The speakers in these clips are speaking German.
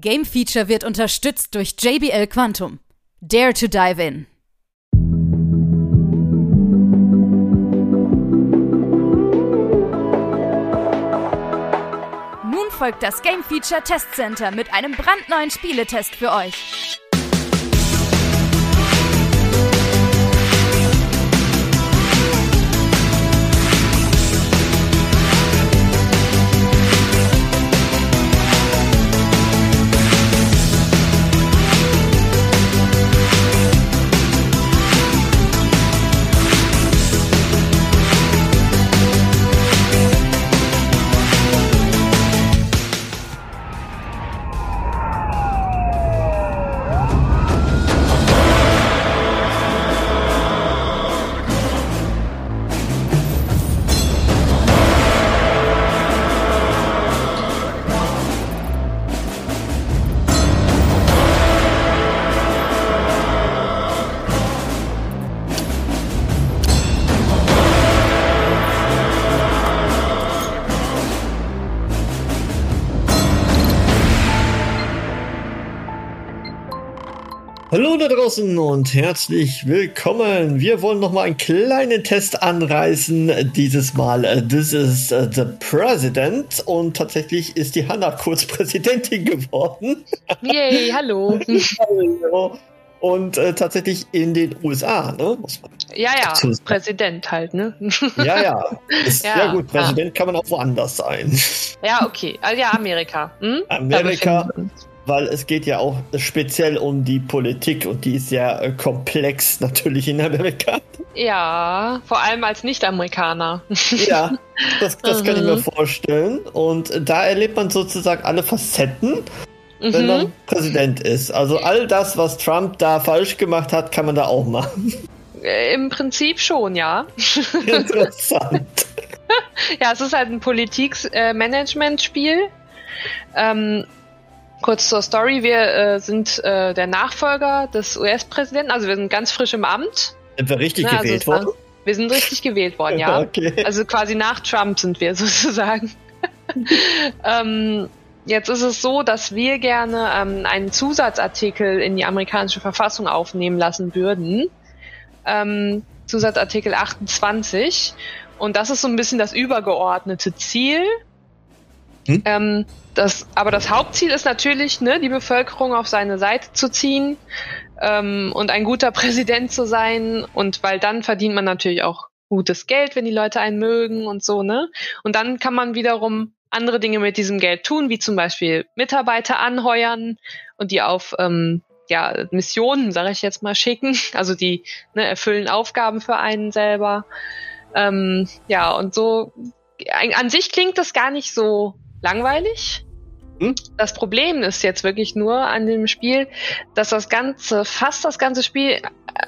Game Feature wird unterstützt durch JBL Quantum. Dare to dive in. Nun folgt das Game Feature Test Center mit einem brandneuen Spieletest für euch. Hallo da draußen und herzlich willkommen. Wir wollen noch mal einen kleinen Test anreißen. Dieses Mal, äh, this is uh, the President und tatsächlich ist die Hanna kurz Präsidentin geworden. Yay, hallo. hallo. Und äh, tatsächlich in den USA, ne? Muss man ja, ja, Präsident halt, ne? Ja, ja. Ist, ja, ja, gut, Präsident ja. kann man auch woanders sein. Ja, okay. Also ja, Amerika. Hm? Amerika weil es geht ja auch speziell um die Politik und die ist ja äh, komplex natürlich in Amerika. Ja, vor allem als Nicht-Amerikaner. Ja, das, das mhm. kann ich mir mhm. vorstellen. Und da erlebt man sozusagen alle Facetten, wenn mhm. man Präsident ist. Also all das, was Trump da falsch gemacht hat, kann man da auch machen. Äh, Im Prinzip schon, ja. Interessant. ja, es ist halt ein Politik-Management-Spiel. Ähm, Kurz zur Story, wir äh, sind äh, der Nachfolger des US-Präsidenten, also wir sind ganz frisch im Amt. Sind wir richtig Na, also gewählt worden? Wir sind richtig gewählt worden, ja. okay. Also quasi nach Trump sind wir sozusagen. ähm, jetzt ist es so, dass wir gerne ähm, einen Zusatzartikel in die amerikanische Verfassung aufnehmen lassen würden. Ähm, Zusatzartikel 28. Und das ist so ein bisschen das übergeordnete Ziel. Hm? Ähm, das, aber das Hauptziel ist natürlich, ne, die Bevölkerung auf seine Seite zu ziehen ähm, und ein guter Präsident zu sein. Und weil dann verdient man natürlich auch gutes Geld, wenn die Leute einen mögen und so, ne? Und dann kann man wiederum andere Dinge mit diesem Geld tun, wie zum Beispiel Mitarbeiter anheuern und die auf ähm, ja, Missionen, sage ich jetzt mal, schicken. Also die ne, erfüllen Aufgaben für einen selber. Ähm, ja, und so an sich klingt das gar nicht so langweilig. Hm? Das Problem ist jetzt wirklich nur an dem Spiel, dass das ganze, fast das ganze Spiel äh,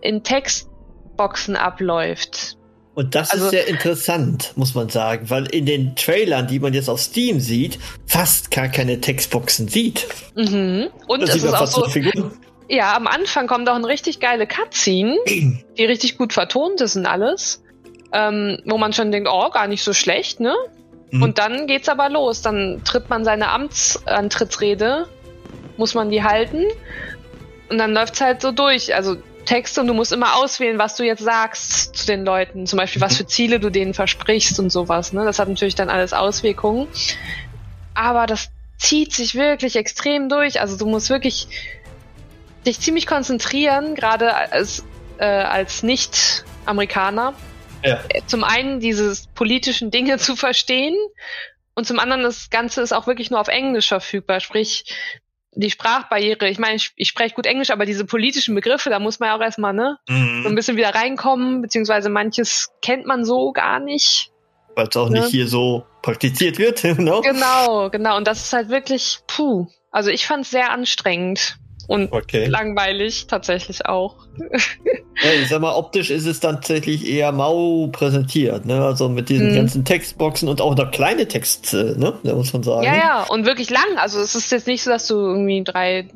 in Textboxen abläuft. Und das also, ist sehr interessant, muss man sagen, weil in den Trailern, die man jetzt auf Steam sieht, fast gar keine Textboxen sieht. Mhm. Und das es ist auch so, ja, am Anfang kommt auch eine richtig geile Cutscene, die richtig gut vertont ist und alles, ähm, wo man schon denkt, oh, gar nicht so schlecht, ne? Mhm. Und dann geht's aber los. Dann tritt man seine Amtsantrittsrede, muss man die halten. Und dann läuft's halt so durch. Also Texte und du musst immer auswählen, was du jetzt sagst zu den Leuten. Zum Beispiel, was mhm. für Ziele du denen versprichst und sowas. Ne? Das hat natürlich dann alles Auswirkungen. Aber das zieht sich wirklich extrem durch. Also du musst wirklich dich ziemlich konzentrieren, gerade als, äh, als Nicht-Amerikaner, ja. Zum einen dieses politischen Dinge zu verstehen und zum anderen das Ganze ist auch wirklich nur auf Englisch verfügbar, sprich die Sprachbarriere. Ich meine, ich, ich spreche gut Englisch, aber diese politischen Begriffe, da muss man ja auch erstmal ne, mhm. so ein bisschen wieder reinkommen, beziehungsweise manches kennt man so gar nicht. Weil es auch ne? nicht hier so praktiziert wird. genau. genau, genau. Und das ist halt wirklich, puh. Also ich fand es sehr anstrengend. Und okay. langweilig tatsächlich auch. Ja, ich sag mal, optisch ist es tatsächlich eher mau präsentiert, ne? Also mit diesen mhm. ganzen Textboxen und auch noch kleine Texte, ne? Da muss man sagen. Ja, ja, und wirklich lang. Also es ist jetzt nicht so, dass du irgendwie drei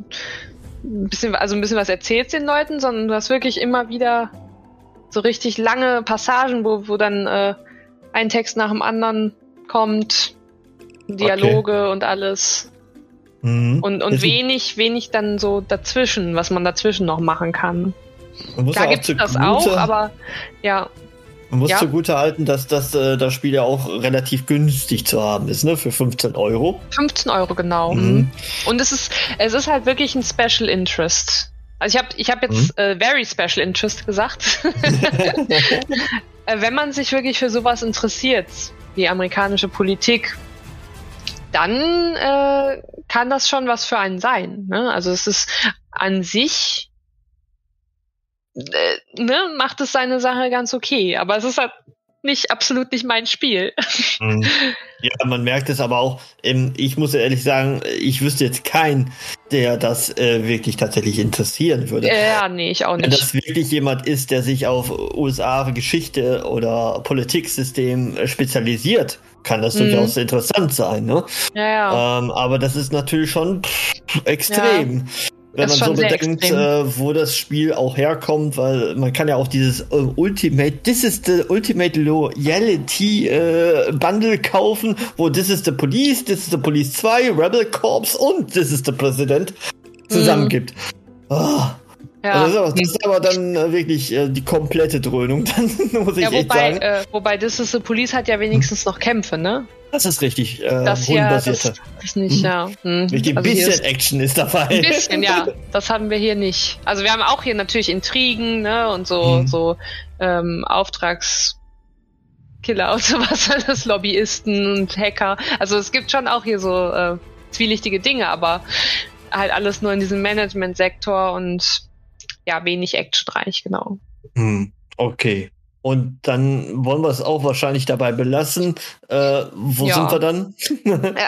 ein bisschen, also ein bisschen was erzählst den Leuten, sondern du hast wirklich immer wieder so richtig lange Passagen, wo, wo dann äh, ein Text nach dem anderen kommt, Dialoge okay. und alles. Mhm. Und, und wenig, wenig dann so dazwischen, was man dazwischen noch machen kann. Da gibt es das auch, aber ja. Man muss ja. zugute halten, dass das, äh, das Spiel ja auch relativ günstig zu haben ist, ne? Für 15 Euro. 15 Euro, genau. Mhm. Und es ist, es ist halt wirklich ein Special Interest. Also ich habe ich hab jetzt mhm. äh, Very Special Interest gesagt. Äh, wenn man sich wirklich für sowas interessiert, wie amerikanische Politik, dann äh, kann das schon was für einen sein. Ne? Also es ist an sich äh, ne, macht es seine Sache ganz okay, aber es ist halt nicht absolut nicht mein Spiel. Mhm. Ja, man merkt es aber auch. Ich muss ehrlich sagen, ich wüsste jetzt keinen, der das äh, wirklich tatsächlich interessieren würde. Ja, nee, ich auch nicht. Wenn das wirklich jemand ist, der sich auf USA-Geschichte oder Politiksystem äh, spezialisiert, kann das mhm. durchaus interessant sein. Ne? Ja, ja. Ähm, aber das ist natürlich schon pff, extrem. Ja wenn man so bedenkt, äh, wo das Spiel auch herkommt, weil man kann ja auch dieses äh, Ultimate, this is the Ultimate Loyalty äh, Bundle kaufen, wo this is the Police, this is the Police 2, Rebel Corps und this is the President zusammen gibt. Mhm. Oh. Ja. Also das, ist aber dann äh, wirklich äh, die komplette Dröhnung, dann muss ich ja, wobei, echt sagen. Äh, wobei This is the Police hat ja wenigstens noch Kämpfe, ne? Das ist richtig. Äh, das hier, das ist nicht, ja. Hm. Richtig, also bisschen ist, Action ist dabei. Ein bisschen, ja. Das haben wir hier nicht. Also wir haben auch hier natürlich Intrigen, ne, und so, mhm. so ähm, Auftragskiller und sowas, alles Lobbyisten und Hacker. Also es gibt schon auch hier so äh, zwielichtige Dinge, aber halt alles nur in diesem Management-Sektor und ja, wenig actionreich, genau. Hm, okay. Und dann wollen wir es auch wahrscheinlich dabei belassen. Äh, wo ja. sind wir dann?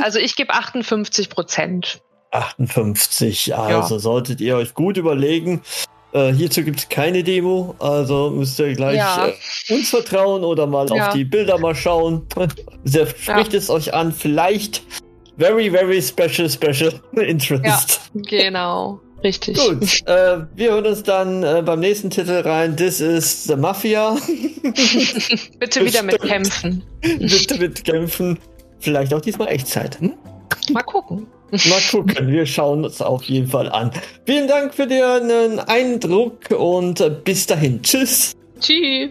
also ich gebe 58 Prozent. 58, also ja. solltet ihr euch gut überlegen. Äh, hierzu gibt es keine Demo, also müsst ihr gleich ja. äh, uns vertrauen oder mal auf die Bilder mal schauen. Sehr spricht es euch an, vielleicht very, very special, special interest. Ja, genau. Richtig. Gut, äh, wir hören uns dann äh, beim nächsten Titel rein. This is the Mafia. Bitte wieder mit Kämpfen. Bitte mit Kämpfen. Vielleicht auch diesmal Echtzeit. Hm? Mal gucken. Mal gucken, wir schauen uns auf jeden Fall an. Vielen Dank für den Eindruck und äh, bis dahin. Tschüss. Tschüss.